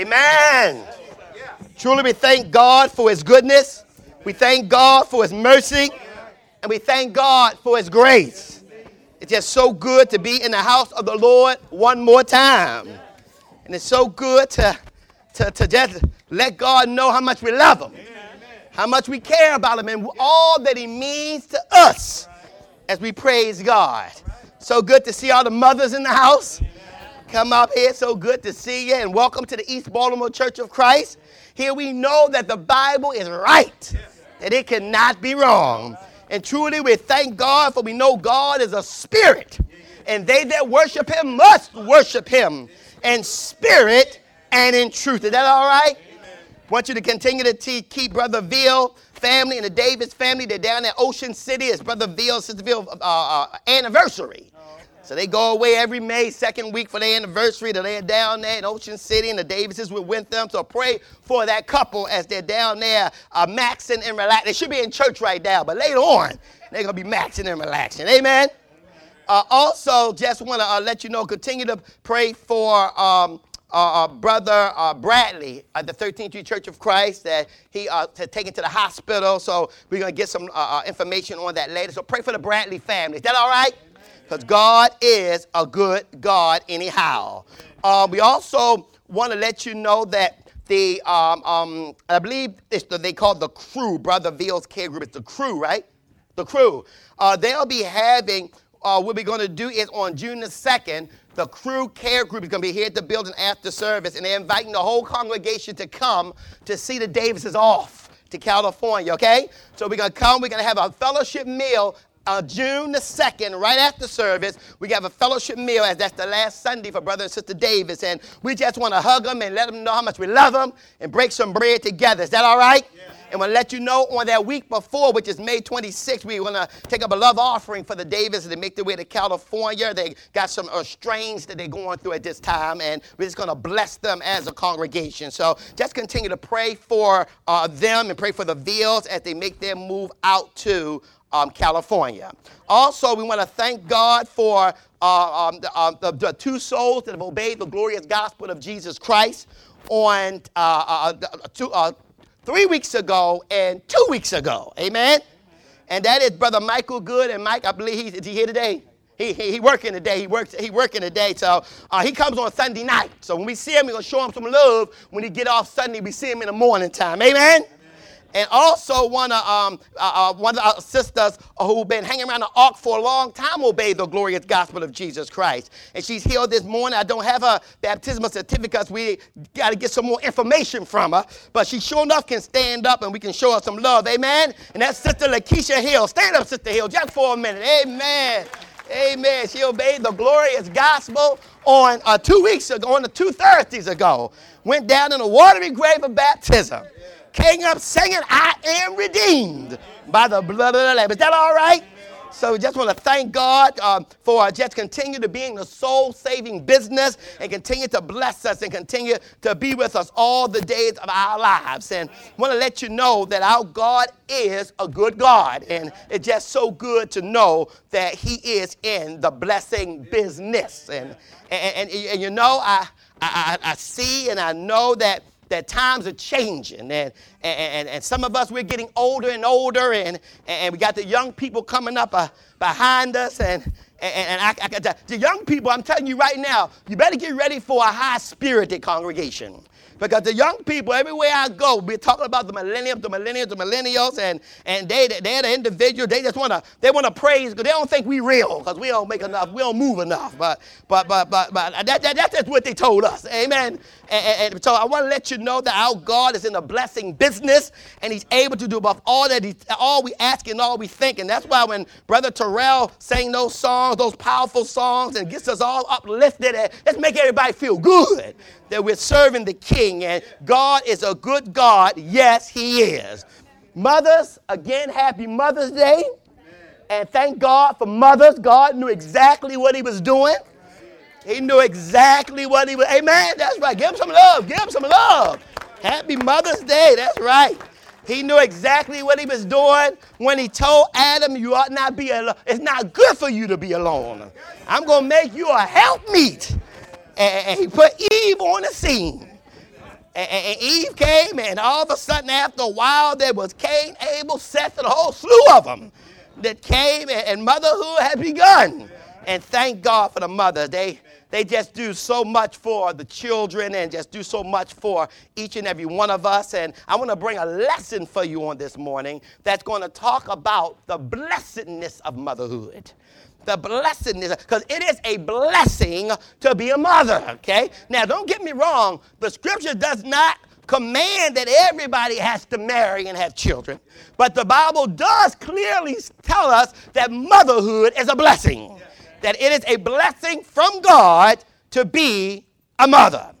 Amen. Truly, we thank God for His goodness. We thank God for His mercy. And we thank God for His grace. It's just so good to be in the house of the Lord one more time. And it's so good to, to, to just let God know how much we love Him, how much we care about Him, and all that He means to us as we praise God. So good to see all the mothers in the house. Come up here. So good to see you. And welcome to the East Baltimore Church of Christ. Here we know that the Bible is right, that it cannot be wrong. And truly, we thank God for we know God is a spirit. And they that worship him must worship him in spirit and in truth. Is that all right? I want you to continue to keep Brother Veal family and the Davis family. They're down at Ocean City. It's Brother Veal, Sister Veal uh, uh, anniversary. So they go away every May, second week for their anniversary. They're down there in Ocean City, and the Davises were with them. So pray for that couple as they're down there, uh, maxing and relaxing. They should be in church right now, but later on, they're going to be maxing and relaxing. Amen. Uh, also, just want to uh, let you know, continue to pray for um, uh, uh brother uh, Bradley at the 13th Street Church of Christ that he uh, taken to the hospital. So we're going to get some information on that later. So pray for the Bradley family. Is that all right? Because God is a good God anyhow. Uh, we also want to let you know that the, um, um, I believe it's the, they call the crew, Brother Veal's care group. It's the crew, right? The crew. Uh, they'll be having, uh, what we're going to do is on June the 2nd, the crew care group is going to be here at the building after service, and they're inviting the whole congregation to come to see the Davises off to California, okay? So we're going to come, we're going to have a fellowship meal uh, June the 2nd, right after service, we have a fellowship meal as that's the last Sunday for Brother and Sister Davis. And we just want to hug them and let them know how much we love them and break some bread together. Is that all right? Yeah. And we'll let you know on that week before, which is May 26th, we want to take up a love offering for the Davis. They make their way to California. They got some uh, strains that they're going through at this time, and we're just going to bless them as a congregation. So just continue to pray for uh, them and pray for the Veals as they make their move out to um, California. Also, we want to thank God for uh, um, the, uh, the, the, two souls that have obeyed the glorious gospel of Jesus Christ on uh, uh, uh two, uh, three weeks ago and two weeks ago. Amen. And that is Brother Michael Good and Mike. I believe he's is he here today. He, he, he working today. He works. He working today. So uh, he comes on Sunday night. So when we see him, we're gonna show him some love. When he get off Sunday, we see him in the morning time. Amen. And also one of, um, uh, uh, one of our sisters who've been hanging around the ark for a long time obeyed the glorious gospel of Jesus Christ. And she's here this morning. I don't have her baptismal certificate. We got to get some more information from her. But she sure enough can stand up and we can show her some love. Amen? And that's Sister Lakeisha Hill. Stand up, Sister Hill, just for a minute. Amen. Amen. She obeyed the glorious gospel on uh, two weeks ago, on the two Thursdays ago. Went down in a watery grave of baptism came up singing, I am redeemed by the blood of the Lamb. Is that all right? So we just want to thank God um, for just continue to be in the soul saving business and continue to bless us and continue to be with us all the days of our lives. And want to let you know that our God is a good God. And it's just so good to know that He is in the blessing business. And, and, and, and you know, I, I, I see and I know that that times are changing. And, and, and some of us, we're getting older and older, and, and we got the young people coming up uh, behind us. And, and, and I, I, the young people, I'm telling you right now, you better get ready for a high spirited congregation. Because the young people, everywhere I go, we're talking about the millennials, the millennials, the millennials, and, and they, they're the individuals. They just want to they want to praise they don't think we real because we don't make enough, we don't move enough. But but but but but that, that, that's just what they told us. Amen. And, and, and so I want to let you know that our God is in the blessing business, and He's able to do above all that he, all we ask and all we think. And that's why when Brother Terrell sang those songs, those powerful songs, and gets us all uplifted, and let's make everybody feel good that we're serving the King, and God is a good God. Yes, He is. Mothers, again, happy Mother's Day. And thank God for mothers. God knew exactly what He was doing. He knew exactly what He was. Amen. That's right. Give Him some love. Give Him some love. Happy Mother's Day. That's right. He knew exactly what he was doing when he told Adam, You ought not be alone. It's not good for you to be alone. I'm going to make you a helpmeet and he put Eve on the scene. And, Eve came, and all of a sudden, after a while, there was Cain, Abel, Seth, and a whole slew of them that came, and, motherhood had begun. And thank God for the mothers. They, they just do so much for the children and just do so much for each and every one of us. And I want to bring a lesson for you on this morning that's going to talk about the blessedness of motherhood the blessedness, because it is a blessing to be a mother, okay? Now, don't get me wrong, the scripture does not command that everybody has to marry and have children, but the Bible does clearly tell us that motherhood is a blessing, that it is a blessing from God to be a mother.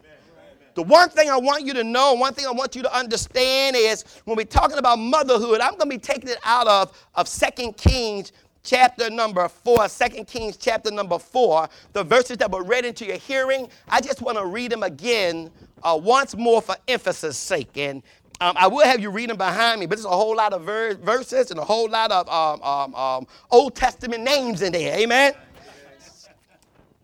The one thing I want you to know, one thing I want you to understand is when we're talking about motherhood, I'm going to be taking it out of, of 2 Kings chapter number 4, 2 Kings chapter number 4, the verses that were read into your hearing. I just want to read them again uh, once more for emphasis sake. And um, I will have you read them behind me, but there's a whole lot of ver- verses and a whole lot of um, um, um Old Testament names in there. Amen.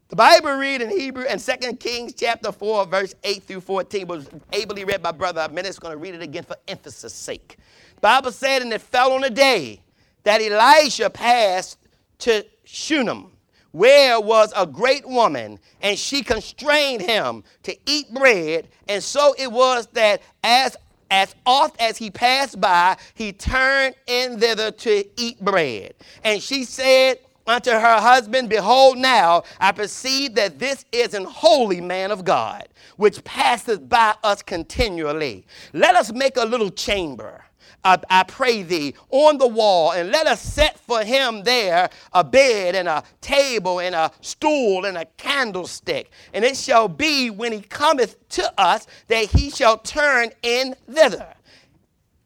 The Bible read in Hebrew and 2 Kings chapter 4, verse 8 through 14 was ably read by Brother. Just going to read it again for emphasis sake. The Bible said, and it fell on a day that Elijah passed to Shunem, where was a great woman, and she constrained him to eat bread. And so it was that as as oft as he passed by, he turned in thither to eat bread. And she said unto her husband, Behold, now I perceive that this is an holy man of God, which passeth by us continually. Let us make a little chamber I, I, pray thee, on the wall, and let us set for him there a bed and a table and a stool and a candlestick. And it shall be when he cometh to us that he shall turn in thither.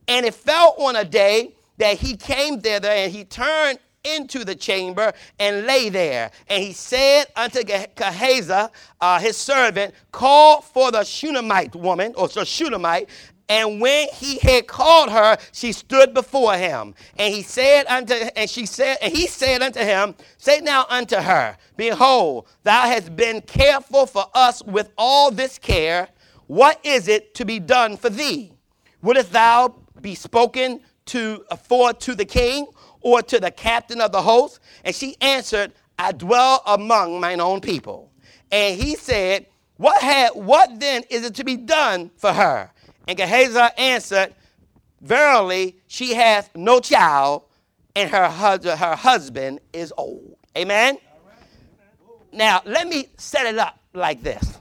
And it fell on a day that he came thither and he turned into the chamber and lay there. And he said unto Gehazi, uh, his servant, Call for the Shunammite woman, or the Shunammite, and when he had called her, she stood before him. And he said unto and she said, and he said unto him, Say now unto her, Behold, thou hast been careful for us with all this care. What is it to be done for thee? Wouldst thou be spoken to for to the king or to the captain of the host? And she answered, I dwell among mine own people. And he said, What had what then is it to be done for her? And Gehazi answered, Verily, she hath no child, and her, husband, her husband is old. Amen? Now, let me set it up like this.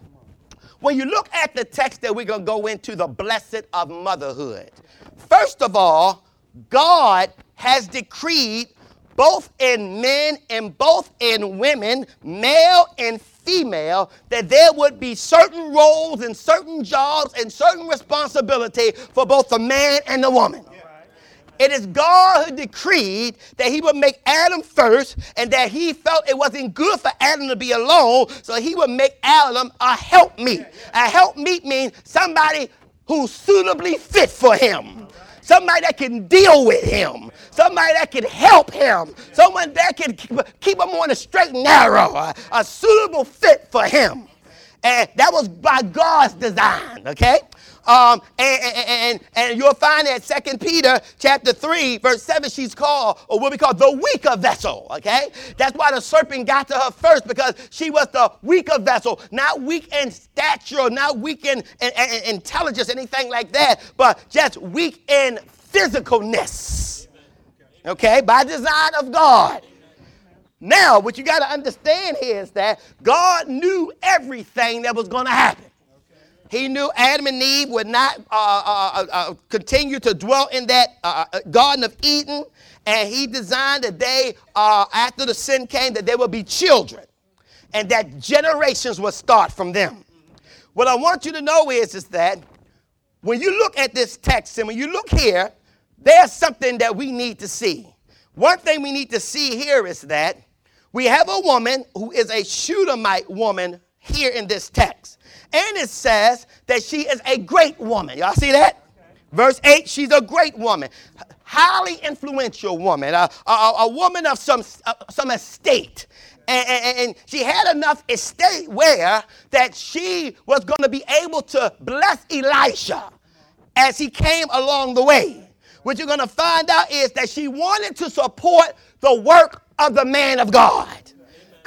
When you look at the text that we're going to go into, the blessed of motherhood, first of all, God has decreed both in men and both in women, male and female, that there would be certain roles and certain jobs and certain responsibility for both the man and the woman. It is God who decreed that he would make Adam first and that he felt it wasn't good for Adam to be alone, so he would make Adam a helpmeet. A helpmeet means somebody who's suitably fit for him somebody that can deal with him, somebody that can help him, someone that can keep, him on a straight and narrow, a, a suitable fit for him. And that was by God's design, okay? Um, and, and, and, you'll find that Second Peter chapter 3, verse 7, she's called, or what we call the weaker vessel, okay? That's why the serpent got to her first, because she was the weaker vessel, not weak in stature, not weak in, in, in intelligence, anything like that, but just weak in physicalness, okay? By design of God. Now, what you got to understand here is that God knew everything that was going to happen. He knew Adam and Eve would not uh, uh, uh, uh continue to dwell in that uh, uh, Garden of Eden. And he designed that they, after the sin came, that there would be children and that generations would start from them. What I want you to know is, is that when you look at this text and when you look here, there's something that we need to see. One thing we need to see here is that we have a woman who is a Shunammite woman here in this text. And it says that she is a great woman. Y'all see that? Verse 8, she's a great woman. highly influential woman, a, a, a woman of some, uh, some estate. And, and, and, she had enough estate where that she was going to be able to bless Elisha as he came along the way. What you're going to find out is that she wanted to support the work of the man of God.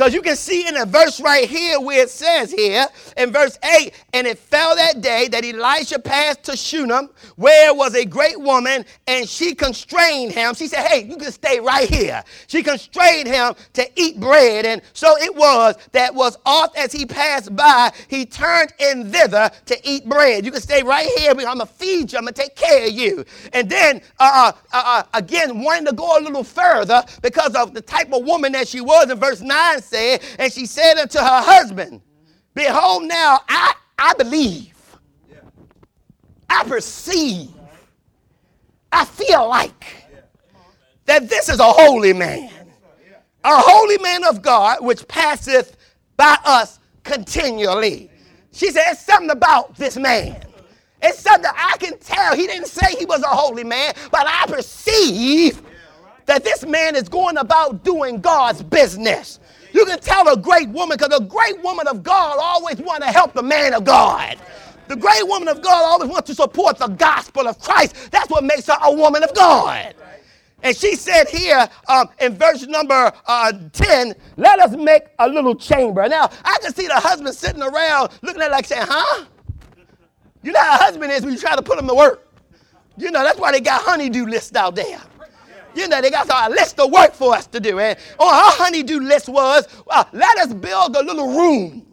Because you can see in the verse right here where it says here in verse 8, and it fell that day that Elisha passed to Shunem, where was a great woman, and she constrained him. She said, Hey, you can stay right here. She constrained him to eat bread. And so it was that was oft as he passed by, he turned in thither to eat bread. You can stay right here. I'm going to feed you. I'm going to take care of you. And then uh, uh, uh, again, wanting to go a little further because of the type of woman that she was in verse 9 said, and she said unto her husband, Behold, now I, I believe, I perceive, I feel like that this is a holy man, a holy man of God, which passeth by us continually. She said, It's something about this man. It's something I can tell. He didn't say he was a holy man, but I perceive that this man is going about doing God's business. You can tell a great woman because a great woman of God always want to help the man of God. The great woman of God always wants to support the gospel of Christ. That's what makes her a woman of God. And she said here um, in verse number uh, 10, let us make a little chamber. Now, I can see the husband sitting around looking at it like saying, huh? You know how a husband is when you try to put him to work. You know, that's why they got honey-do lists out there. You know, they got a list of work for us to do. And on oh, our honey-do list was, uh, let us build a little room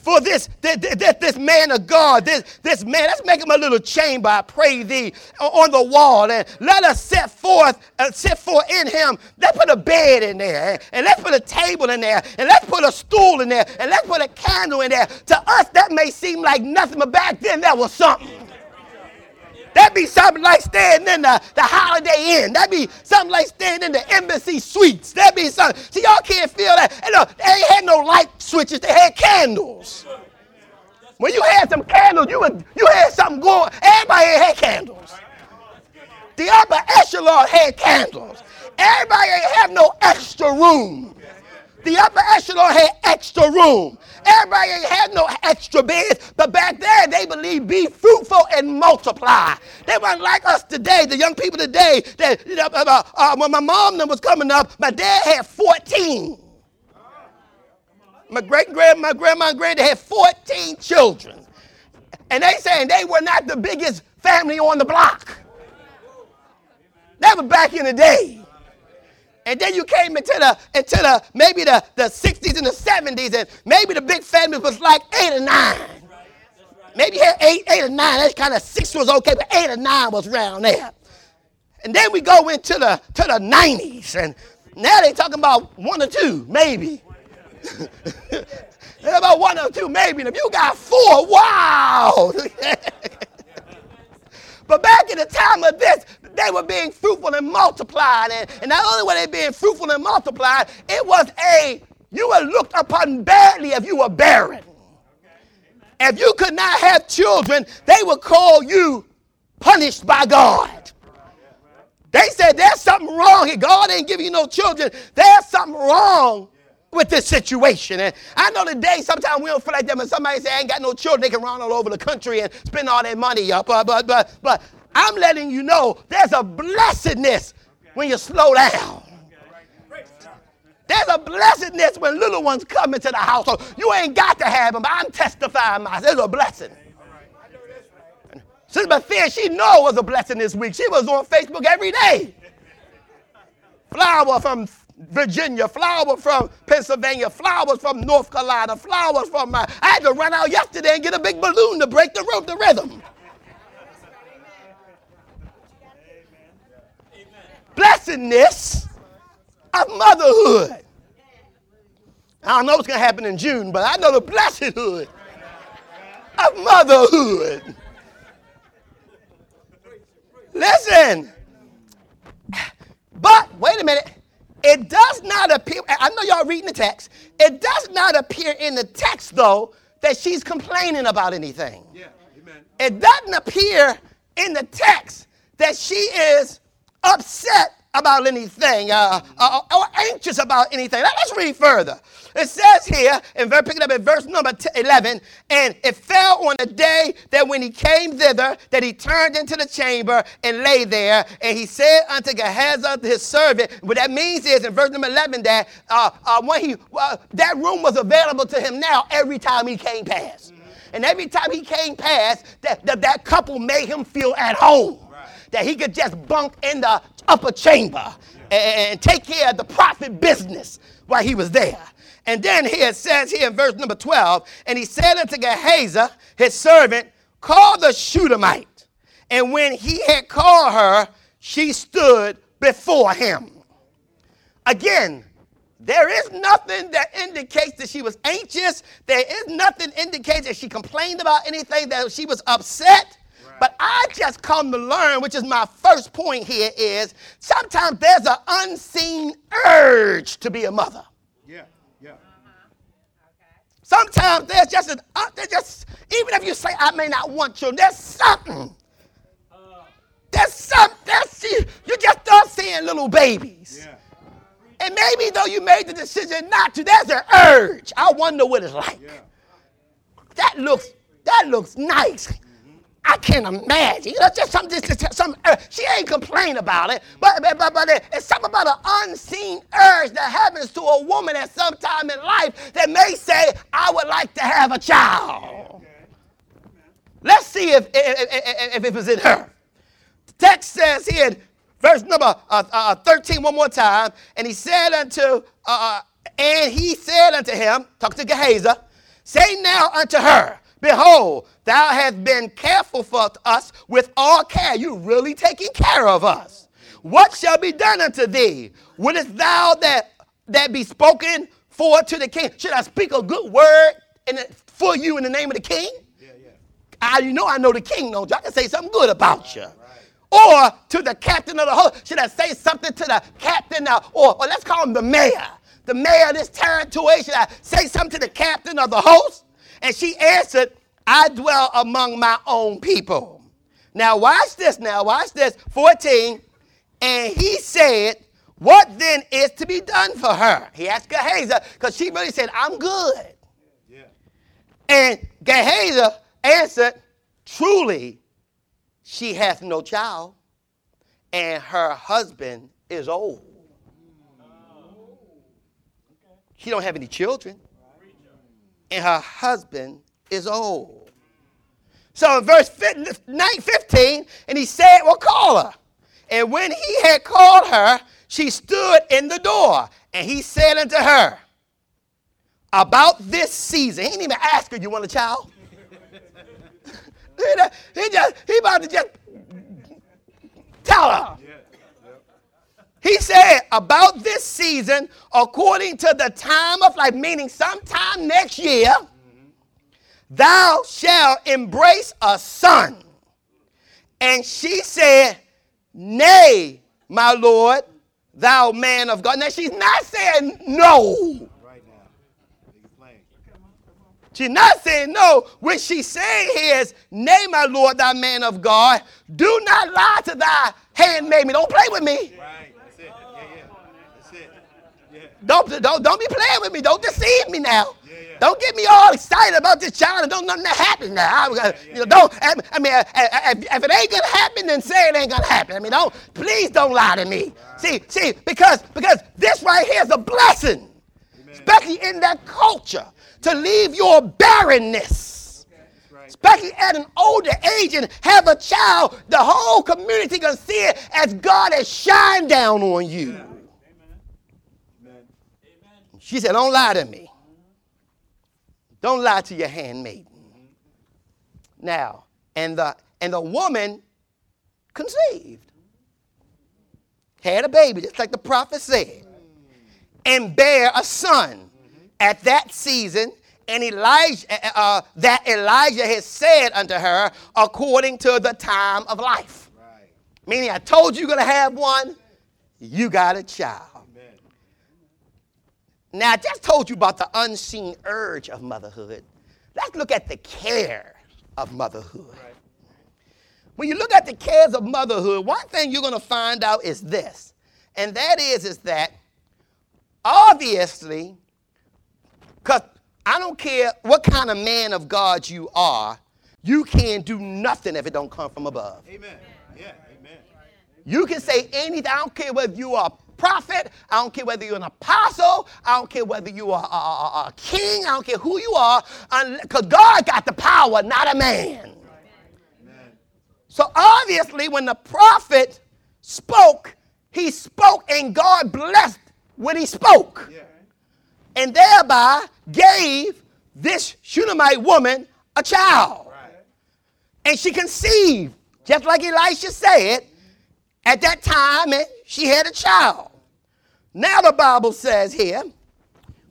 for this, this, this, man of God, this, this man. Let's make him a little chamber, I pray thee, on the wall. And let us set forth, uh, set forth in him. Let's put a bed in there. And, and let's put a table in there. And let's put a stool in there. And let's put a candle in there. To us, that may seem like nothing, but back then, that was something. That'd be something like staying in the, the Holiday Inn. That'd be something like staying in the Embassy Suites. That'd be something. See, y'all can't feel that. And look, they ain't had no light switches. They had candles. When you had some candles, you, would, you had something going. Everybody had candles. The upper echelon had candles. Everybody ain't have no extra room. The upper echelon had extra room. Everybody had no extra beds, but back there they believed be fruitful and multiply. They weren't like us today, the young people today. That you know, uh, uh, when my mom was coming up, my dad had 14. My great grand, my grandma and granddad had 14 children, and they saying they were not the biggest family on the block. That was back in the day. And then you came into the into the maybe the, the 60s and the 70s, and maybe the big family was like eight or nine. Maybe eight, eight or nine. That's kind of six was okay, but eight or nine was around there. And then we go into the to the 90s, and now they talking about one or two, maybe. They're about one or two, maybe. And if you got four, wow! but back in the time of this, they were being fruitful and multiplied. And, and not only were they being fruitful and multiplied, it was a, you were looked upon badly if you were barren. If you could not have children, they would call you punished by God. They said there's something wrong here. God ain't giving you no children. There's something wrong with this situation. And I know today sometimes we don't feel like that when somebody say I ain't got no children, they can run all over the country and spend all their money up. Uh, but but but but I'm letting you know there's a blessedness when you slow down. There's a blessedness when little ones come into the household. You ain't got to have them, but I'm testifying myself. There's a blessing. Sister Bethia, she know it was a blessing this week. She was on Facebook every day. Flower from Virginia, flower from Pennsylvania, flowers from North Carolina, flowers from my. I had to run out yesterday and get a big balloon to break the, the rhythm. Blessedness of motherhood. I don't know what's going to happen in June, but I know the blessedhood of motherhood. Listen, but wait a minute. It does not appear, I know y'all reading the text. It does not appear in the text, though, that she's complaining about anything. Yeah, amen. It doesn't appear in the text that she is upset about anything uh, uh, or anxious about anything. Let's read further. It says here, and picking up at verse number 11, and it fell on the day that when he came thither, that he turned into the chamber and lay there, and he said unto Gehazi, his servant, what that means is in verse number 11 that uh, uh, when he uh, that room was available to him now every time he came past. And every time he came past, that, that, that couple made him feel at home. That he could just bunk in the upper chamber and, take care of the prophet business while he was there. And then here it says here in verse number 12, and he said unto Gehazi, his servant, call the Shunammite. And when he had called her, she stood before him. Again, there is nothing that indicates that she was anxious. There is nothing indicates that she complained about anything, that she was upset. But I just come to learn, which is my first point here, is sometimes there's an unseen urge to be a mother. Yeah, yeah. Sometimes there's just an, uh, there's just, even if you say, I may not want children, there's something. There's something, there's, you just start seeing little babies. Yeah. And maybe though you made the decision not to, there's an urge. I wonder what it's like. Yeah. That looks that looks nice. I can't imagine. You know, just some, just, some. Uh, she ain't complain about it, but but but, but it's something about an unseen urge that happens to a woman at some time in life that may say, "I would like to have a child." Let's see if if, if, if it was in her. The text says here Verse number uh, uh, 13, one more time. And he said unto, uh, uh, and he said unto him, talk to Gehazi, say now unto her, Behold, thou hast been careful for us with all care. You really taking care of us. What shall be done unto thee? Wouldest thou that that be spoken for to the king? Should I speak a good word in the, for you in the name of the king? Yeah, yeah. I, you know I know the king, don't you? I can say something good about you Right. or to the captain of the host? Should I say something to the captain uh, or, or let's call him the mayor? The mayor of this territory? Should I say something to the captain of the host? And she answered, I dwell among my own people. Now, watch this now. Watch this. 14. And he said, What then is to be done for her? He asked Gehazi because she really said, I'm good. Yeah. And Gehazi answered, Truly, she hath no child, and her husband is old. Oh. She don't have any children, and her husband is old. So in verse 15, and he said, Well, call her. And when he had called her, she stood in the door, and he said unto her, About this season, he didn't even ask her, You want a child? He, just he about to just tell her. He said, about this season, according to the time of life, meaning sometime next year, thou shalt embrace a son. And she said, Nay, my Lord, thou man of God. Now she's not saying no. She's not saying no. What she's saying here is, Nay, my Lord, thy man of God, do not lie to thy handmaid. Don't play with me. Right. That's it. Yeah, yeah. That's it. Yeah. Don't, don't, don't be playing with me. Don't deceive me now. Yeah, yeah. Don't get me all excited about this child and don't nothing happen now. I, you know, don't. I mean, uh, uh, uh, if, if it ain't gonna happen, then say it ain't gonna happen. I mean, don't. Please don't lie to me. See, see, because because this right here is a blessing, Amen. especially in that culture to leave your barrenness. Especially at an older age and have a child, the whole community can see it as God has shined down on you. She said, Don't lie to me. Don't lie to your handmaiden. Now, and the and the woman conceived, had a baby, just like the prophet said, and bare a son at that season, and Elijah, uh, uh, that Elijah has said unto her according to the time of life. Right. Meaning, I told you you're going to have one, you got a child. Now, I just told you about the unseen urge of motherhood. Let's look at the care of motherhood. Right. when you look at the cares of motherhood, one thing you're going to find out is this. And that is, is that obviously, because I don't care what kind of man of God you are, you can't do nothing if it don't come from above. Amen. Yeah, amen. You can say anything. I don't care whether you are prophet. I don't care whether you're an apostle. I don't care whether you are a, a, a king. I don't care who you are. Because God got the power, not a man. So obviously, when the prophet spoke, he spoke and God blessed what he spoke. Yeah. And thereby gave this Shunammite woman a child. Right. And she conceived, just like Elisha said, at that time, and she had a child. Now the Bible says here,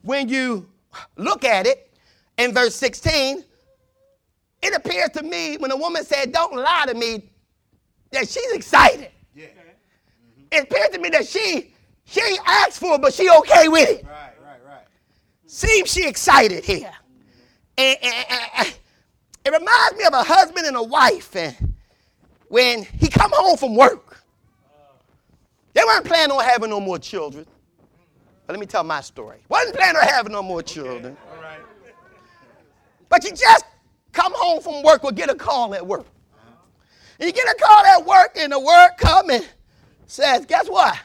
when you look at it in verse 16, it appears to me when a woman said, Don't lie to me, that she's excited. Yeah. Mm-hmm. It appears to me that she she ain't asked for it, but she okay with it. Right, right, right. Seems she excited here. And, and, and, it reminds me of a husband and a wife. And when he come home from work, they weren't planning on having no more children. But let me tell my story. Wasn't planning on having no more children. Okay. All right. But you just come home from work or get a call at work. And you get a call at work, and the word come and says, guess what?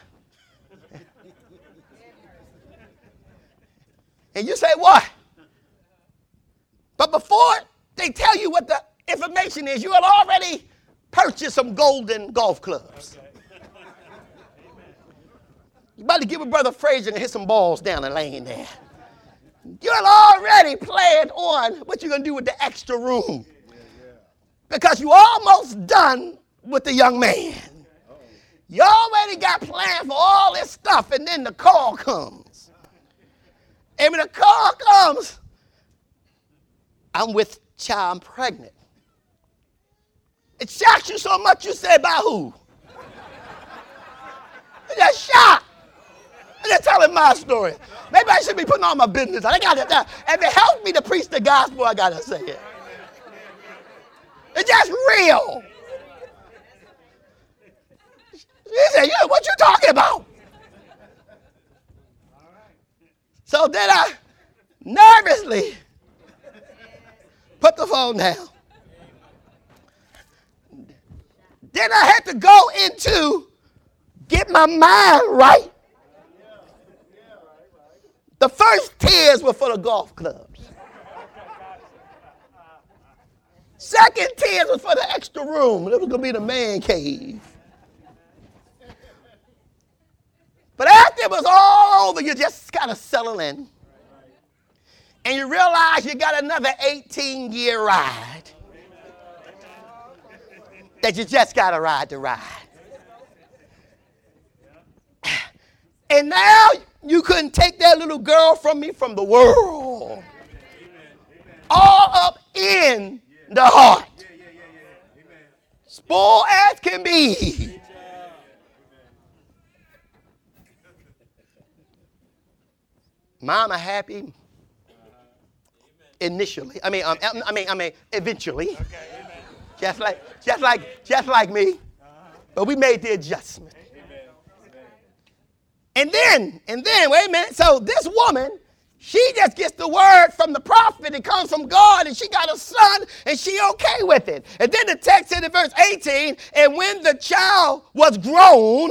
and you say, what? But before they tell you what the information is, you have already purchased some golden golf clubs. You about to give a brother Frazier and hit some balls down the lane there. You're already planned on what you're going to do with the extra room. Because you almost done with the young man. You already got planned for all this stuff, and then the call comes. And when the call comes, I'm with child, I'm pregnant. It shocks you so much you say, by who? You just shocked. I'm just telling my story. Maybe I should be putting on my business. I got it. If it helps me to preach the gospel, I gotta say it. It's just real. He said, yeah, what you talking about? So then I nervously put the phone down. Then I had to go into get my mind right. The first tears were for the golf clubs. Second tears was for the extra room. It was going to be the man cave. But after it was all over, you just kind of settle in. And you realize you got another 18 year ride that you just got to ride the ride. And now you couldn't take that little girl from me from the world. All up in the heart. Spoiled as can be. Mama happy initially. I mean, um, I mean, I mean, eventually. Just like, just like, just like me. But we made the adjustment. And then, and then, wait a minute. So this woman, she just gets the word from the prophet. It comes from God, and she got a son, and she okay with it. And then the text said in verse 18, and when the child was grown,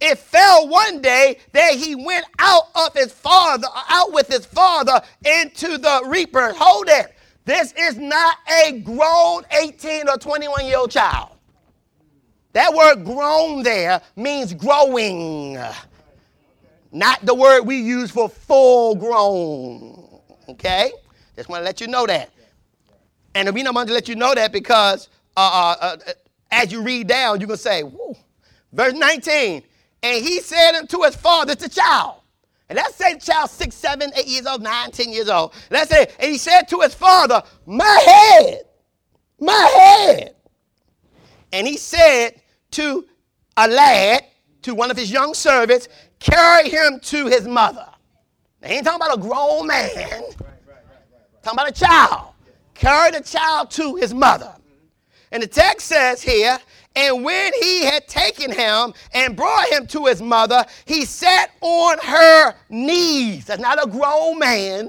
it fell one day that he went out of his father, out with his father into the reaper. Hold it. This is not a grown 18 or 21 year old child. That word grown there means growing not the word we use for full grown. Okay? Just want to let you know that. And the reason I want to let you know that because uh, uh, uh, as you read down, going to say, Whoa. verse 19, and he said unto his father, it's a child. And let's say child six, seven, eight years old, nine, ten years old. Let's say, and he said to his father, My head, my head. And he said to a lad, to one of his young servants, carry him to his mother. Now, he ain't talking about a grown man. Right, right, right, talking about a child. Carry the child to his mother. And the text says here, and when he had taken him and brought him to his mother, he sat on her knees. That's not a grown man.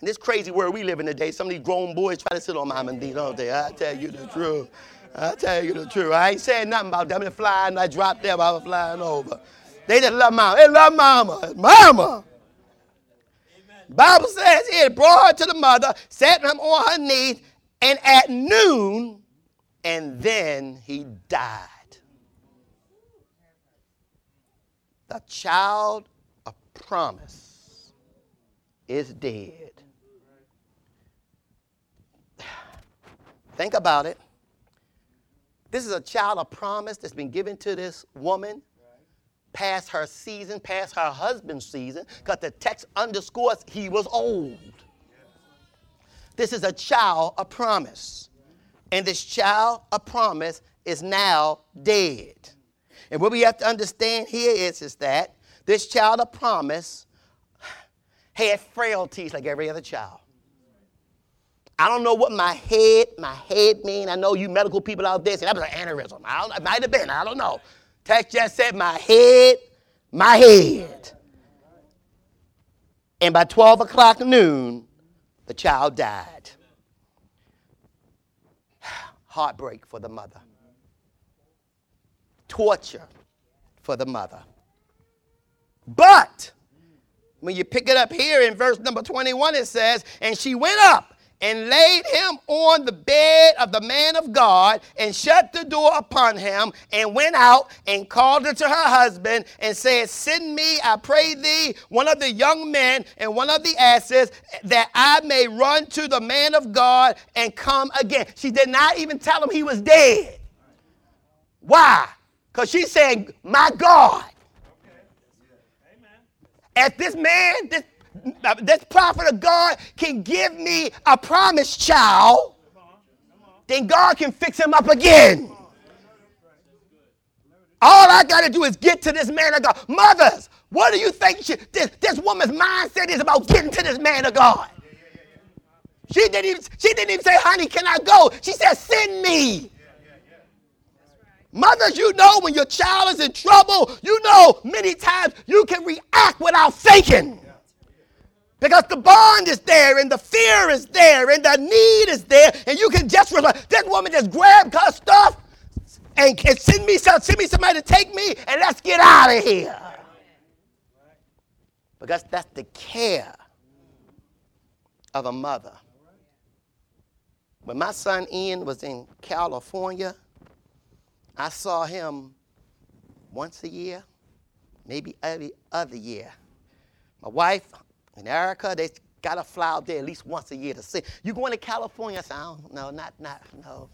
In this crazy world we live in today, some of these grown boys try to sit on mama knees, don't they? I tell you the truth. I tell you the truth. I ain't saying nothing about them. They're flying, I dropped them, while I was flying over. They just love mama. They love mama. Mama. Bible says he brought her to the mother, sat him on her knees, and at noon, and then he died. The child of promise is dead. Think about it. This is a child of promise that's been given to this woman past her season, past her husband's season, because the text underscores he was old. This is a child of promise. And this child of promise is now dead. And what we have to understand here is, is that this child of promise had frailties like every other child. I don't know what my head, my head mean. I know you medical people out there say that was an aneurysm. I don't, it might have been. I don't know. Text just said my head, my head. And by 12 o'clock noon, the child died. Heartbreak for the mother. Torture for the mother. But when you pick it up here in verse number 21, it says, And she went up and laid him on the bed of the man of God and shut the door upon him and went out and called unto her husband and said, Send me, I pray thee, one of the young men and one of the asses that I may run to the man of God and come again. She did not even tell him he was dead. Why? Because she's saying, My God. As this man, this this prophet of God can give me a promised child, then God can fix him up again. All I got to do is get to this man of God. Mothers, what do you think she, this, this woman's mindset is about getting to this man of God? She didn't even, she didn't even say, honey, can I go? She said, send me. Mothers, you know when your child is in trouble, you know many times you can react without thinking. Because the bond is there and the fear is there and the need is there, and you can just respond. This woman just grabbed her stuff and, and send me some, send me somebody to take me and let's get out of here. Because that's the care of a mother. When my son Ian was in California, I saw him once a year, maybe every other year. My wife in Erica, they got to fly out there at least once a year to see. You going to California? I said, oh, no, not, not, no.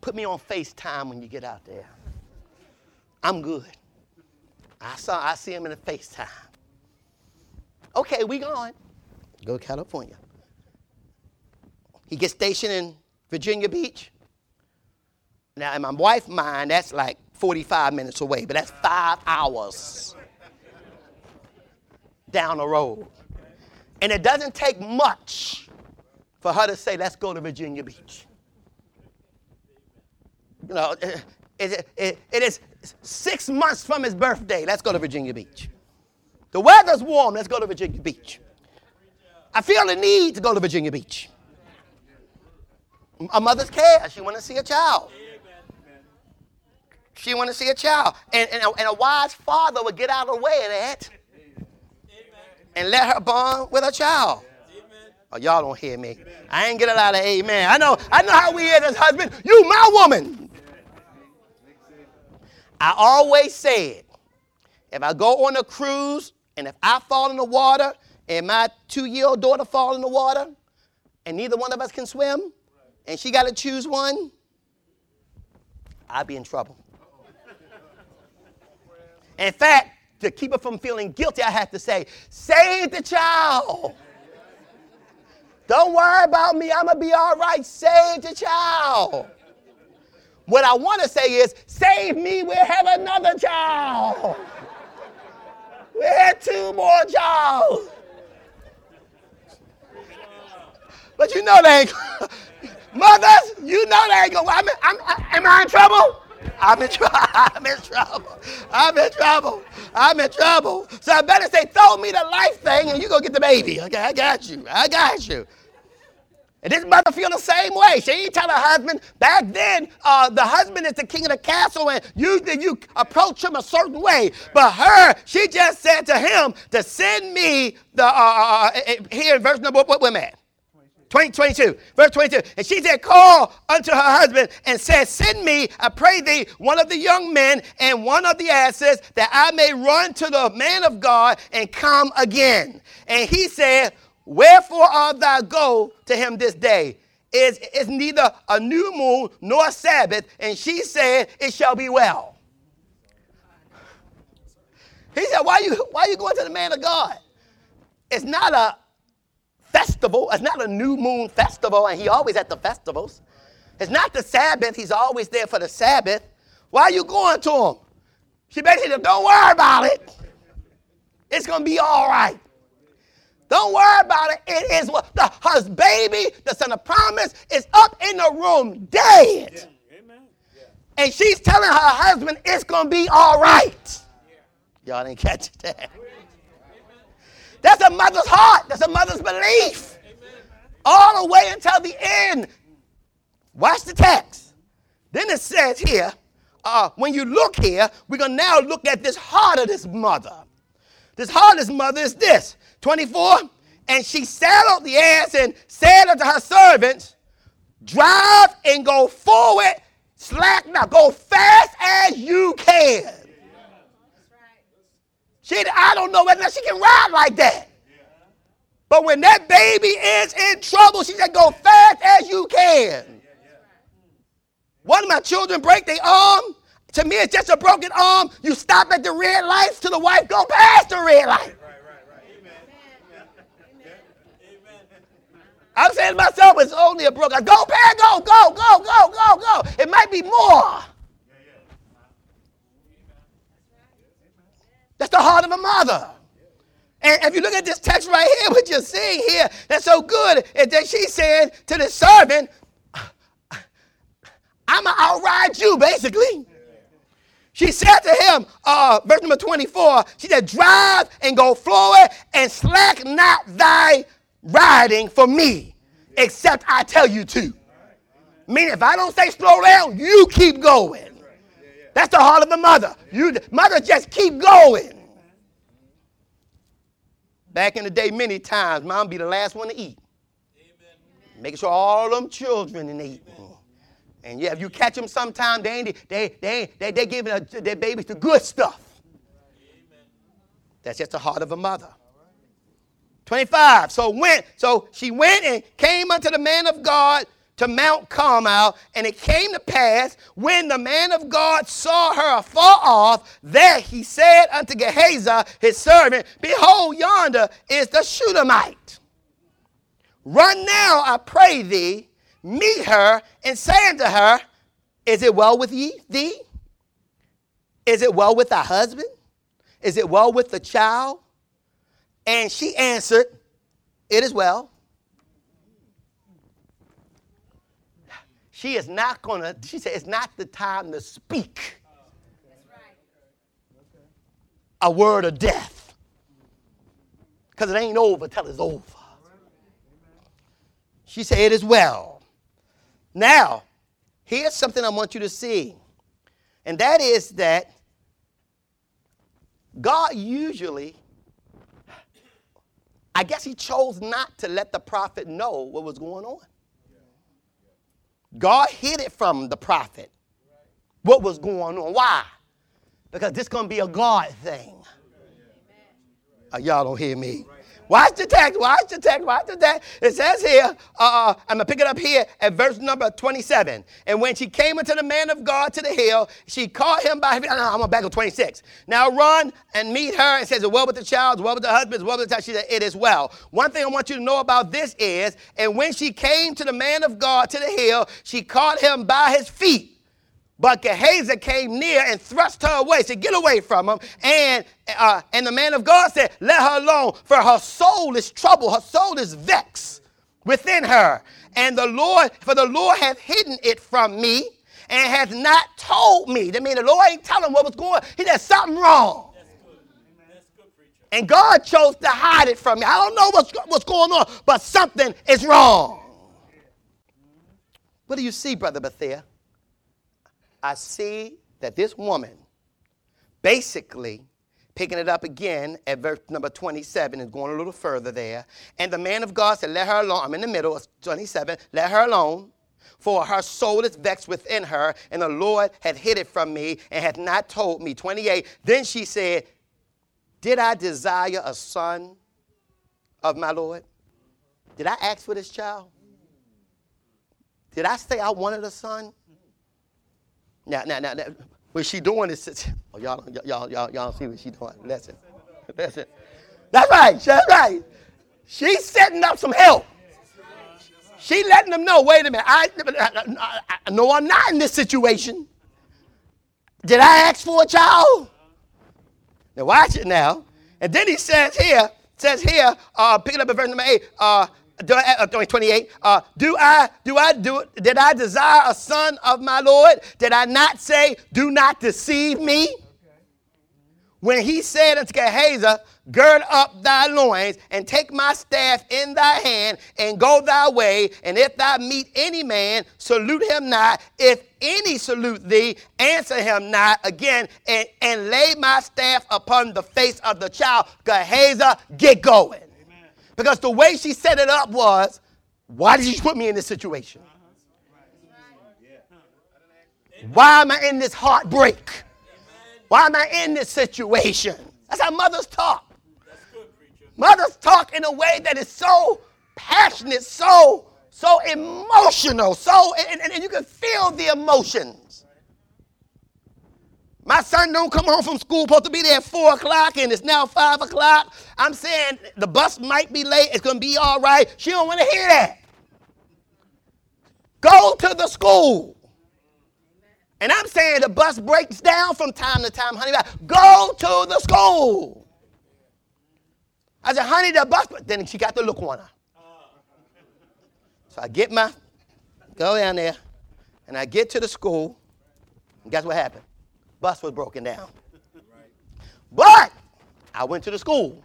Put me on FaceTime when you get out there. I'm good. I saw, I see him in the FaceTime. Okay, we going. Go to California. He gets stationed in Virginia Beach. Now, in my wife's mind, that's like 45 minutes away, but that's five hours down the road. And it doesn't take much for her to say, let's go to Virginia Beach. You know, it, it, it, it is six months from his birthday. Let's go to Virginia Beach. The weather's warm. Let's go to Virginia Beach. I feel the need to go to Virginia Beach. A mother's care. She want to see a child. She want to see a child. And, and, a, and a wise father would get out of the way of that and let her bond with her child. Oh, y'all don't hear me. I ain't get a lot of amen. I know, I know how we is as husband. You my woman. I always said, if I go on a cruise and if I fall in the water and my two-year-old daughter fall in the water and neither one of us can swim and she got to choose one, I'd be in trouble. In fact, to keep her from feeling guilty, I have to say, save the child. Don't worry about me. I'm going to be all right. Save the child. What I want to say is, save me. We'll have another child. We'll have two more childs. But you know they ain't, Mothers, you know they ain't gonna. I'm, I'm, am I in trouble? I'm in trouble. I'm in trouble. I'm in trouble. I'm in trouble. So I better say, throw me the life thing and you go get the baby. Okay, I got you. I got you. And this mother feel the same way. She ain't tell her husband. Back then, uh, the husband is the king of the castle, and usually you approach him a certain way. But her, she just said to him to send me the, uh, uh, uh here in verse number, what, what, at? 20, 22, verse 22. And she said, Call unto her husband and said, Send me, I pray thee, one of the young men and one of the asses, that I may run to the man of God and come again. And he said, Wherefore art thou go to him this day? Is is neither a new moon nor a Sabbath. And she said, It shall be well. He said, Why you why you going to the man of God? It's not a festival. It's not a new moon festival, and he always at the festivals. It's not the Sabbath. He's always there for the Sabbath. Why are you going to him? She basically said, don't worry about it. It's going to be all right. Don't worry about it. It is what the his baby, the son of promise, is up in the room dead. Yeah. Yeah. And she's telling her husband it's gonna be all right. Yeah. Y'all didn't catch that. That's a mother's heart. That's a mother's belief. All the way until the end. Watch the text. Then it says here, uh, when you look here, we're going to now look at this heart of this mother. This heart of this mother is this 24. And she saddled the ass and said unto her servants, Drive and go forward, slack now, go fast as you can. She, I don't know whether she can ride like that. But when that baby is in trouble, she said, go fast as you can. One of my children break their arm. To me, it's just a broken arm. You stop at the red lights to the wife, go past the red light. I'm saying to myself, it's only a broken. Go, past, go, go, go, go, go, go. It might be more. That's the heart of a mother. And if you look at this text right here, what you're seeing here, that's so good, is that she said to the servant, I'm going to outride you, basically. She said to him, uh, verse number 24, she said, Drive and go forward and slack not thy riding for me, except I tell you to. Meaning, if I don't say slow down, you keep going. That's the heart of a mother. You, mother, just keep going. Back in the day, many times, mom be the last one to eat. Making sure all them children are eating. And yeah, if you catch them sometime, they ain't, they, they, they, they giving a, their babies the good stuff. That's just the heart of a mother. 25. So went, so she went and came unto the man of God to Mount Carmel, and it came to pass when the man of God saw her afar off that he said unto Gehazi, his servant, Behold, yonder is the Shunammite. Run now, I pray thee, meet her, and say unto her, Is it well with ye, thee? Is it well with thy husband? Is it well with the child? And she answered, It is well. She is not going to, she said, it's not the time to speak a word of death. Because it ain't over till it's over. She said, It is well. Now, here's something I want you to see, and that is that God usually, I guess He chose not to let the prophet know what was going on. God hid it from the prophet what was going on. Why? Because this is going to be a God thing. Uh, y'all don't hear me. Watch the text, watch the text, watch the text. It says here, uh, uh I'm going to pick it up here at verse number 27. And when she came unto the man of God to the hill, she caught him by, no, I'm going to back up 26. Now run and meet her and says, well with the child, well with the husband, well with the child. She said, it is well. One thing I want you to know about this is, and when she came to the man of God to the hill, she caught him by his feet. But Gehazi came near and thrust her away, said, Get away from him. And, uh, and the man of God said, Let her alone, for her soul is troubled, her soul is vexed. within her. And the Lord, for the Lord hath hidden it from me and hath not told me. That means the Lord ain't telling what was going on. He said something wrong. And God chose to hide it from me. I don't know what's, what's going on, but something is wrong. What do you see, Brother Bethia? I see that this woman basically picking it up again at verse number 27 and going a little further there. And the man of God said, Let her alone. I'm in the middle of 27. Let her alone. For her soul is vexed within her, and the Lord hath hid it from me and hath not told me. 28. Then she said, Did I desire a son of my Lord? Did I ask for this child? Did I say I wanted a son? Now, now, now, now what she doing is, oh, y'all, y'all, y'all, y'all see what she doing. Listen, listen. That's right, that's right. She's setting up some help. She letting them know, wait a minute, I, I, I know I'm not in this situation. Did I ask for a child? Now watch it now. And then he says here, says here, uh, picking up at verse number 8, uh, uh, 28. Uh, do I, do I, do, did I desire a son of my Lord? Did I not say, do not deceive me? When he said unto Gehazi, Gird up thy loins and take my staff in thy hand and go thy way. And if thou meet any man, salute him not. If any salute thee, answer him not again and, and lay my staff upon the face of the child. Gehazi, get going. Because the way she set it up was, why did you put me in this situation? Why am I in this heartbreak? Why am I in this situation? That's how mothers talk. Mothers talk in a way that is so passionate, so so emotional, so and, and, and you can feel the emotions. My son don't come home from school, supposed to be there at 4 o'clock, and it's now 5 o'clock. I'm saying the bus might be late. It's to be all right. She don't want to hear that. Go to the school. And I'm saying the bus breaks down from time to time, honey. Go to the school. I said, honey, the bus. But then she got the look on her. So I get my, go down there, and I get to the school. And guess what happened? Bus was broken down. But I went to the school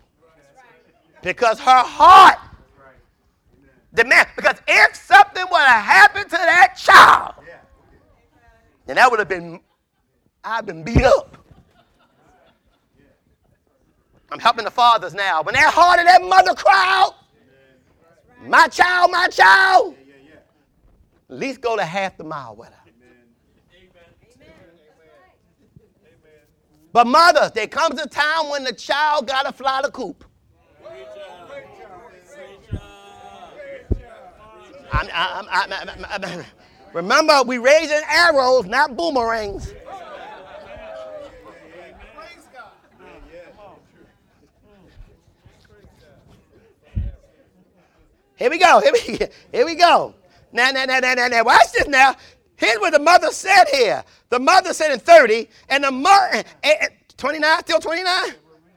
because her heart demand because if something would have happened to that child, then that would have been I've been beat up. I'm helping the fathers now. When that heart of that mother cry out, my child, my child, at least go to half the mile with her. But mothers, there comes a time when the child got to fly the coop. I'm, I'm, I'm, remember, we raising arrows, not boomerangs. Here we go. Here we, here we go. Now, now, now, now, now, now. Watch this now. Here's what the mother said here. The mother said in 30, and the mother, eh, eh, 29, still 29?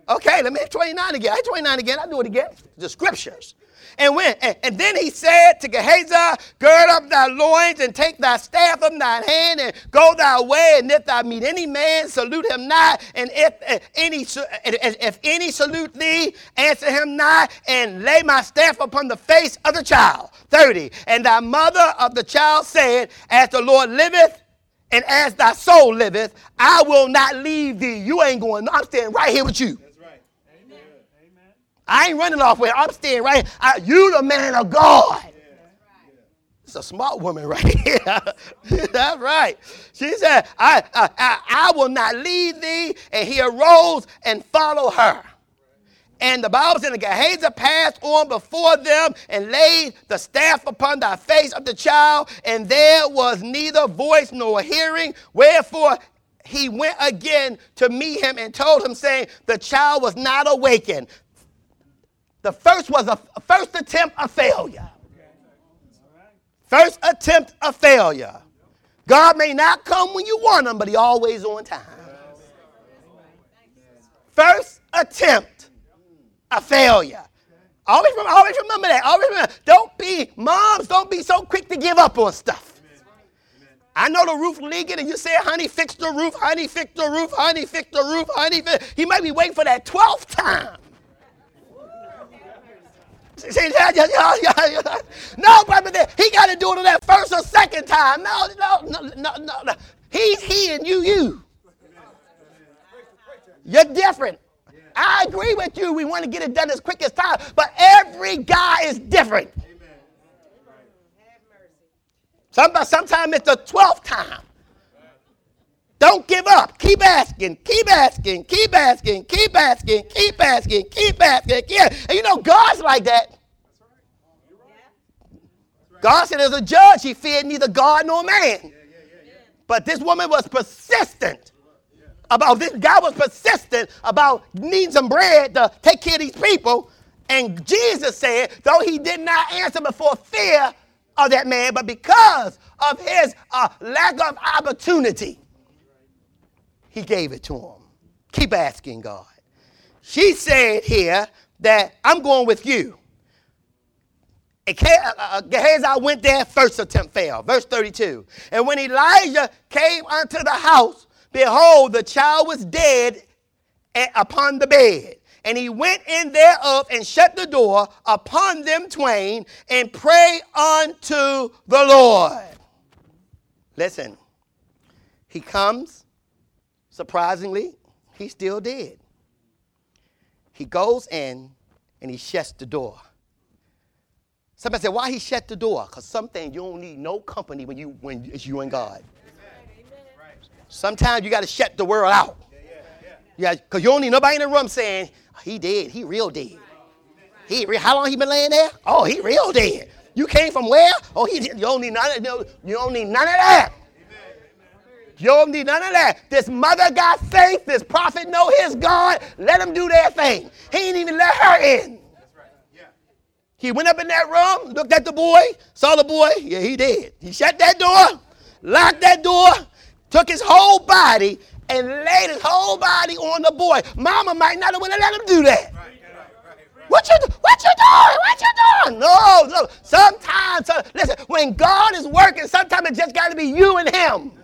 Okay, let me hit 29 again. I hit 29 again. I'll do it again. The scriptures. And when and, and, then he said to Gehazi, Gird up thy loins and take thy staff of thine hand and go thy way. And if thou meet any man, salute him not. And if any if any salute thee, answer him not. And lay my staff upon the face of the child. 30. And thy mother of the child said, As the Lord liveth, and as thy soul liveth, I will not leave thee. You ain't going. I'm staying right here with you. I ain't running off with I'm staying right here. I, you the man of God. It's a smart woman right here. That's right. She said, I, I, I, will not leave thee. And he arose and followed her. And the Bible said, and Gehazi passed on before them and laid the staff upon the face of the child, and there was neither voice nor hearing. Wherefore he went again to meet him and told him, saying, The child was not awakened. The first was a first attempt a failure. First attempt a failure. God may not come when you want him, but he always on time. First attempt a failure. Always, always remember that. Always remember. Don't be, moms, don't be so quick to give up on stuff. I know the roof leaking, and you say, honey, fix the roof, honey, fix the roof, honey, fix the roof, honey. Fix. He might be waiting for that 12th time. no, brother, he got to do it on that first or second time. No, no, no, no, no. He's he and you, you. You're different. I agree with you. We want to get it done as quick as time, but every guy is different. Sometimes, sometimes it's the 12th time. Don't give up. Keep asking, keep asking, keep asking, keep asking, keep asking, keep asking. Yeah. And you know, God's like that. God said, as a judge, he feared neither God nor man. But this woman was persistent about this guy was persistent about needing some bread to take care of these people. And Jesus said, though he did not answer before fear, of that man, but because of his uh, lack of opportunity, he gave it to him. Keep asking God. She said here that I'm going with you. And uh, uh, Gehazi went there, first attempt failed. Verse 32. And when Elijah came unto the house, behold, the child was dead upon the bed. And he went in thereof and shut the door upon them twain and prayed unto the Lord. Listen, he comes, surprisingly, he still did. He goes in and he shuts the door. Somebody said, why he shut the door? Because something you don't need no company when you when it's you and God. Sometimes you got to shut the world out. Yeah, because you don't need nobody in the room saying, he dead. He real dead. He how long he been laying there? Oh, he real dead. You came from where? Oh, he you don't need none of you don't need none of that. You don't need none of that. This mother got faith. This prophet know his God. Let him do their thing. He ain't even let her in. He went up in that room, looked at the boy, saw the boy. Yeah, he did. He shut that door, locked that door, took his whole body, and laid his whole body on the boy. Mama might not have want to let him do that. What you what you doing? What you doing? No, no. Sometimes, uh, listen, when God is working, sometimes it just got to be you and Him.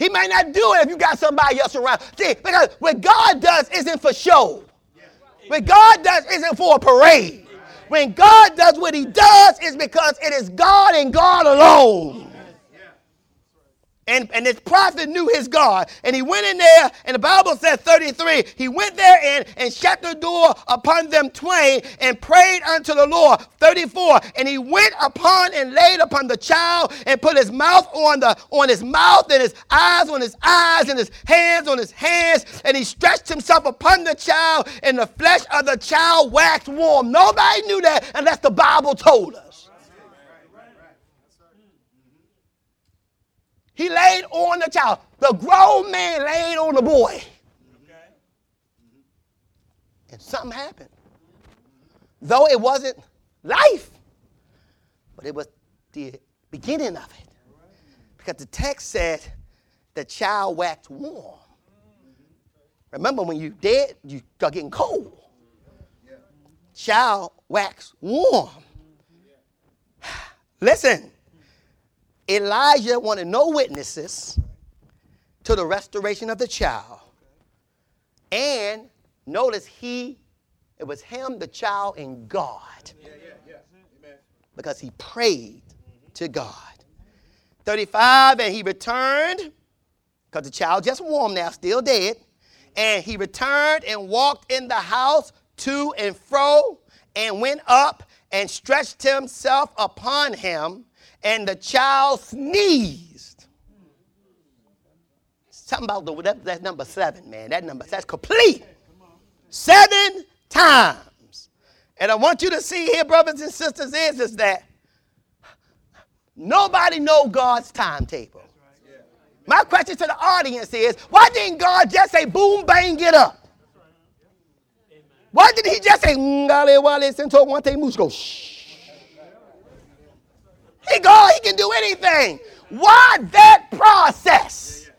He may not do it if you got somebody else around. See, because what God does isn't for show. What God does isn't for a parade. When God does what He does, it's because it is God and God alone. And, and this prophet knew his God. And he went in there, and the Bible says 33, he went there and, and shut the door upon them twain and prayed unto the Lord. 34, and he went upon and laid upon the child and put his mouth on the on his mouth and his eyes on his eyes and his hands on his hands. And he stretched himself upon the child, and the flesh of the child waxed warm. Nobody knew that unless the Bible told us. He laid on the child. The grown man laid on the boy. And something happened. Though it wasn't life, but it was the beginning of it. Because the text said the child waxed warm. Remember, when you're dead, you start getting cold. Child wax warm. Listen, Elijah wanted no witnesses to the restoration of the child. And notice he, it was him, the child, and God. Because he prayed to God. 35, and he returned, because the child just warm now, still dead. And he returned and walked in the house to and fro, and went up and stretched himself upon him and the child sneezed. Something about the, that, that's number seven, man. That number, that's complete. Seven times. And I want you to see here, brothers and sisters, is, is that nobody know God's timetable. My question to the audience is, why didn't God just say, boom, bang, get up? Why did he just say, ngale wale sento wante go shh? He God, he can do anything. Why that process?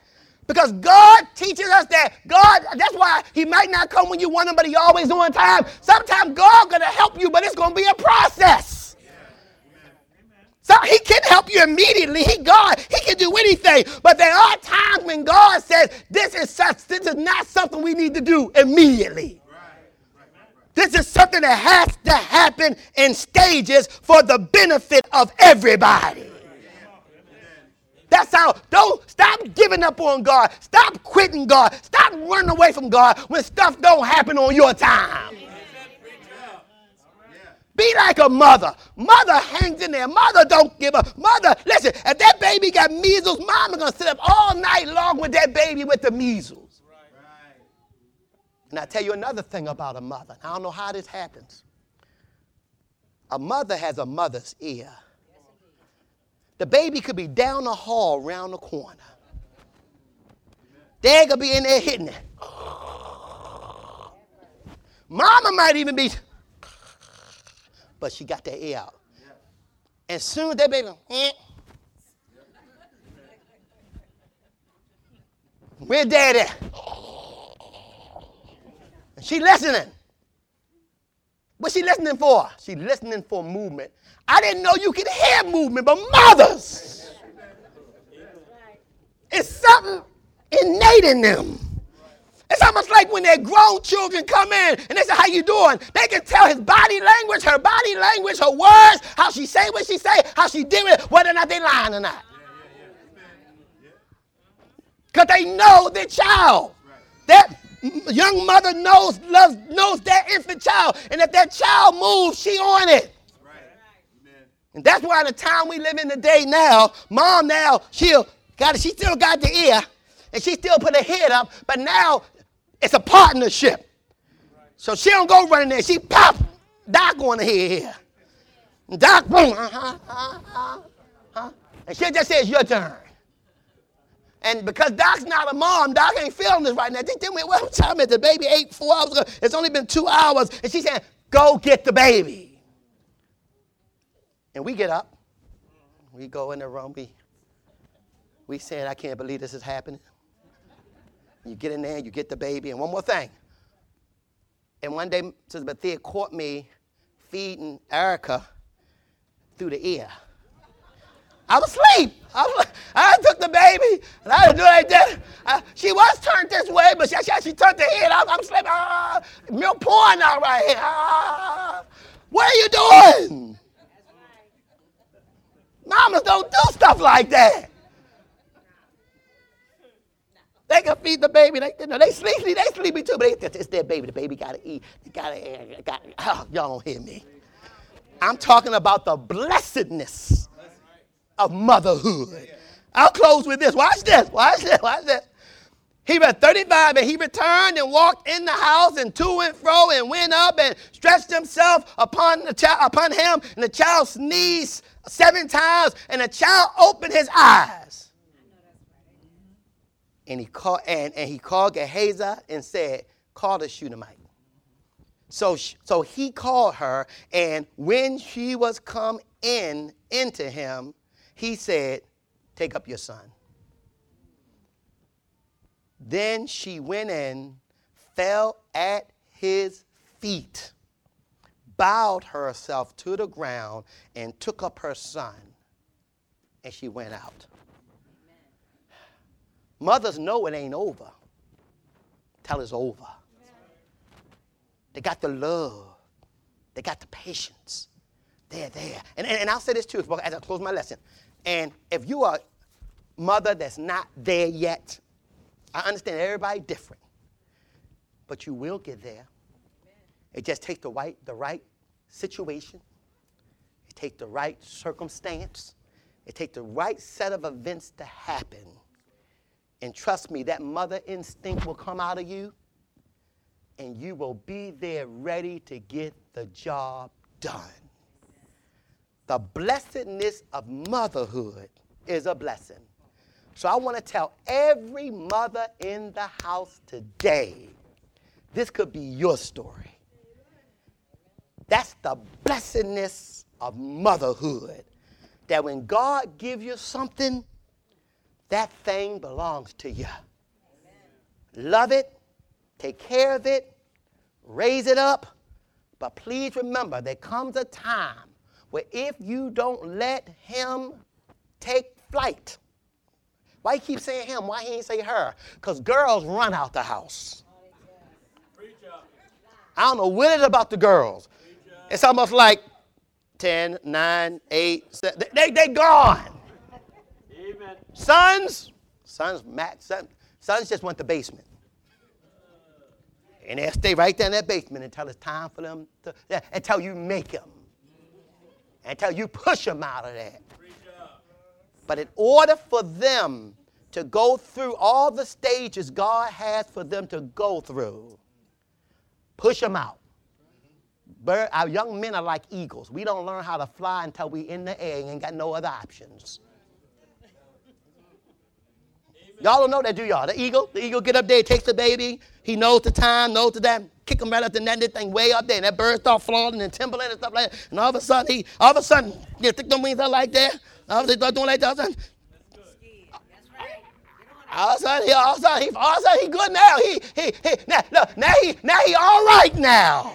Because God teaches us that God, that's why He might not come when you want Him, but He always on time. Sometimes God gonna help you, but it's gonna be a process. So he can help you immediately. He God, he can do anything. But there are times when God says, this is such, this is not something we need to do immediately. This is something that has to happen in stages for the benefit of everybody. That's how, don't stop giving up on God. Stop quitting God. Stop running away from God when stuff don't happen on your time. Be like a mother. Mother hangs in there. Mother don't give up. Mother, listen, if that baby got measles, mama gonna sit up all night long with that baby with the measles. And I tell you another thing about a mother. I don't know how this happens. A mother has a mother's ear. The baby could be down the hall around the corner. Dad could be in there hitting it. Mama might even be, but she got that ear out. And soon that baby, eh. where dad at? She listening. What's she listening for? She listening for movement. I didn't know you could hear movement, but mothers. It's something innate in them. It's almost like when their grown children come in and they say, how you doing? They can tell his body language, her body language, her words, how she say what she say, how she did it, whether or not they lying or not. Because they know their child. That young mother knows, loves, knows that infant child. And if that child moves, she on it. And that's why the time we live in today now, mom now, she'll got she still got the ear, and she still put her head up, but now it's a partnership. So she don't go running there. She pop Doc on the head here. Doc, boom, uh-huh, uh-huh, uh-huh. And she just says, your turn. And because Doc's not a mom, Doc ain't feeling this right now. They tell me, what time is the baby ate four hours ago? It's only been two hours. And she's saying, go get the baby. And we get up. We go in the room. We, we said, I can't believe this is happening. You get in there, you get the baby. And one more thing. And one day, Sister Bethia caught me feeding Erica through the ear. I was asleep. I, was, I took the baby and I didn't do like that. I, she was turned this way, but she, she, she turned the head. I, I'm sleeping. Ah, milk pouring out right here. Ah, what are you doing? Mamas don't do stuff like that. They can feed the baby. They, you know, they sleepy. They sleepy too, but it's their baby. The baby gotta eat. They gotta. Got, oh, y'all don't hear me. I'm talking about the blessedness of motherhood. I'll close with this. Watch this. Watch this. Watch this. He was 35 and he returned and walked in the house and to and fro and went up and stretched himself upon the child upon him and the child sneezed seven times and the child opened his eyes. And he called and, and he called Gehazi and said, Call the Shunammite. So, so he called her, and when she was come in into him, he said, Take up your son. Then she went in, fell at his feet, bowed herself to the ground, and took up her son, and she went out. Mothers know it ain't over till it's over. They got the love, they got the patience. They're there. And, and, and I'll say this too as I close my lesson. And if you are a mother that's not there yet, I understand everybody different, but you will get there. It just takes the right, the right situation. It takes the right circumstance. It takes the right set of events to happen. And trust me, that mother instinct will come out of you, and you will be there ready to get the job done. The blessedness of motherhood is a blessing. So I want to tell every mother in the house today this could be your story. That's the blessedness of motherhood. That when God gives you something, that thing belongs to you. love it, take care of it, raise it up. But please remember, there comes a time where if you don't let him take flight, why you keep saying him? Why he ain't say her? Because girls run out the house. I don't know what it is about the girls. It's almost like 10, 9, 8, 7. They, they gone. Amen. Sons, sons, Matt, son, sons just went to basement. And they'll stay right there in that basement until it's time for them to, until you make them. Until you push them out of that. But in order for them to go through all the stages God has for them to go through, push them out. Bird, our young men are like eagles. We don't learn how to fly until we in the air and ain't got no other options. Y'all don't know that, do y'all? The eagle, the eagle get up there, takes the baby. He knows the time, knows the time. Kick him right up the net, that thing way up there, and that bird start flying and timbling and stuff like that. And all of a sudden, he, all of a sudden, you stick them wings out like that. All of a sudden, start doing like that. All of a sudden, all of a sudden, he, all of a sudden, he, all of a sudden, he good now. He, he, he, now, look, now he, now he all right now.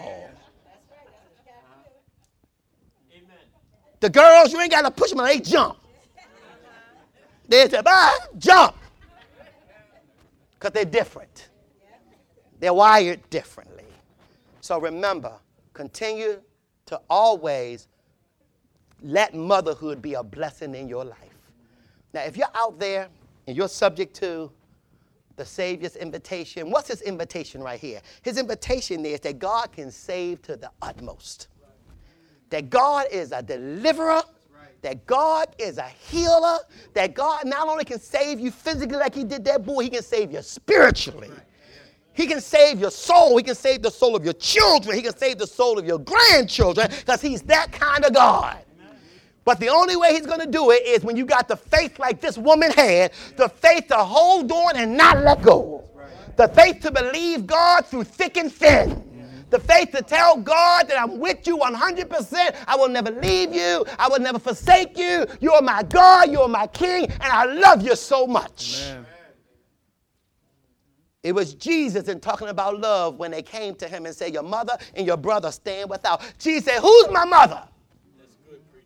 The girls, you ain't got to push them, they jump. They say, bye, jump. Because they're different. They're wired differently. So remember, continue to always let motherhood be a blessing in your life. Now, if you're out there and you're subject to the Savior's invitation, what's his invitation right here? His invitation is that God can save to the utmost, that God is a deliverer. That God is a healer, that God not only can save you physically like He did that boy, He can save you spiritually. He can save your soul. He can save the soul of your children. He can save the soul of your grandchildren because He's that kind of God. But the only way he's going to do it is when you got the faith like this woman had, the faith to hold on and not let go. The faith to believe God through thick and thin. The faith to tell God that I'm with you 100%. I will never leave you. I will never forsake you. You're my God. You're my King. And I love you so much. Amen. It was Jesus in talking about love when they came to him and said, Your mother and your brother stand without. Jesus said, Who's my mother?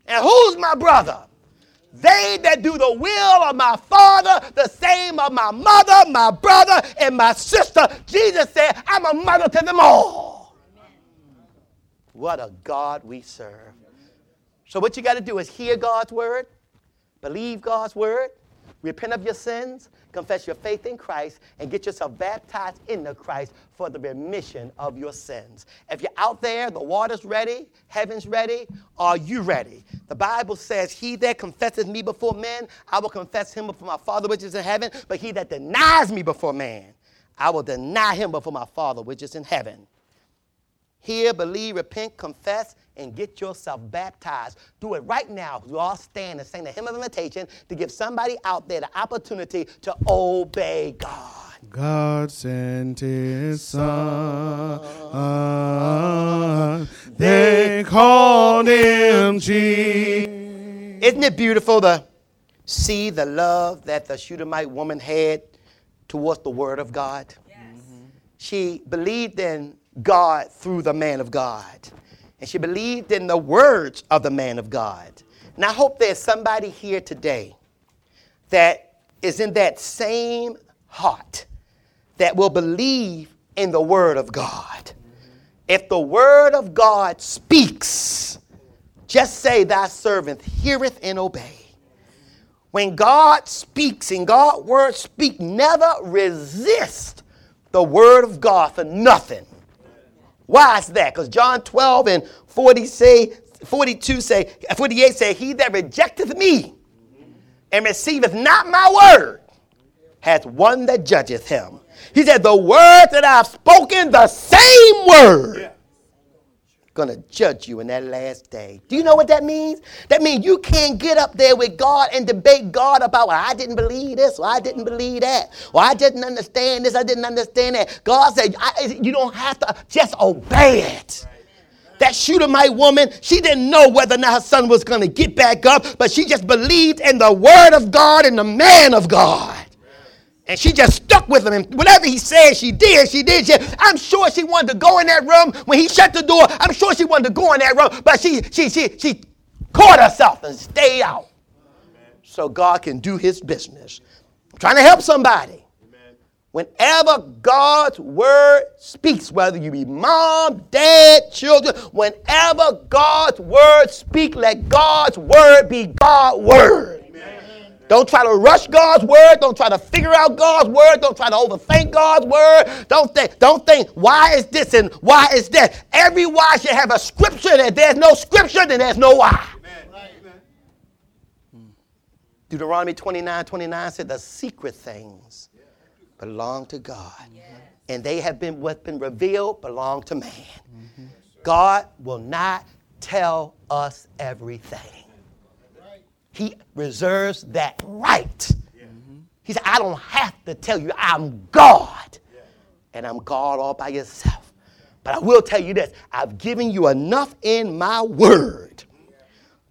And who's my brother? They that do the will of my father, the same of my mother, my brother, and my sister. Jesus said, I'm a mother to them all. What a God we serve. So, what you got to do is hear God's word, believe God's word, repent of your sins, confess your faith in Christ, and get yourself baptized into Christ for the remission of your sins. If you're out there, the water's ready, heaven's ready, are you ready? The Bible says, He that confesses me before men, I will confess him before my Father which is in heaven, but he that denies me before man, I will deny him before my Father which is in heaven. Hear, believe, repent, confess, and get yourself baptized. Do it right now. We all stand and sing the hymn of invitation to give somebody out there the opportunity to obey God. God sent his son. They called him Jesus. Isn't it beautiful to see the love that the Shunammite woman had towards the word of God? Yes. She believed in God through the man of God. And she believed in the words of the man of God. And I hope there's somebody here today that is in that same heart that will believe in the word of God. If the word of God speaks, just say, Thy servant heareth and obey. When God speaks and God's word speak, never resist the word of God for nothing. Why is that? Because John 12 and 40 say, 42 say, 48 say, He that rejecteth me and receiveth not my word hath one that judgeth him. He said, The word that I've spoken, the same word going to judge you in that last day. Do you know what that means? That means you can't get up there with God and debate God about, well, I didn't believe this, or I didn't believe that, or I didn't understand this, I didn't understand that. God said, you don't have to just obey it. That Shunammite woman, she didn't know whether or not her son was going to get back up, but she just believed in the word of God and the man of God. And she just stuck with him. And whatever he said, she did. She did. She, I'm sure she wanted to go in that room when he shut the door. I'm sure she wanted to go in that room, but she she she she caught herself and stayed out. So God can do his business. I'm trying to help somebody. Whenever God's word speaks, whether you be mom, dad, children, whenever God's word speak, let God's word be God's word. Don't try to rush God's word. Don't try to figure out God's word. Don't try to overthink God's word. Don't think, don't think, why is this and why is that? Every why should have a scripture. And if there's no scripture, then there's no why. Deuteronomy 29 29 said, The secret things belong to God. And they have been what's been revealed belong to man. Mm-hmm. God will not tell us everything. He reserves that right. He said, I don't have to tell you I'm God. And I'm God all by yourself. But I will tell you this I've given you enough in my word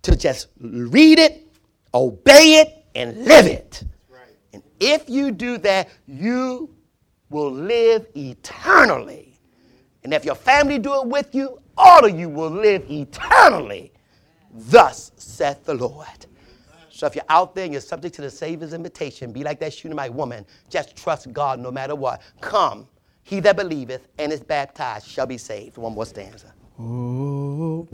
to just read it, obey it, and live it. And if you do that, you will live eternally. And if your family do it with you, all of you will live eternally. Thus saith the Lord. So if you're out there and you're subject to the Savior's invitation, be like that Shunammite woman. Just trust God no matter what. Come, he that believeth and is baptized shall be saved. One more stanza. Oh,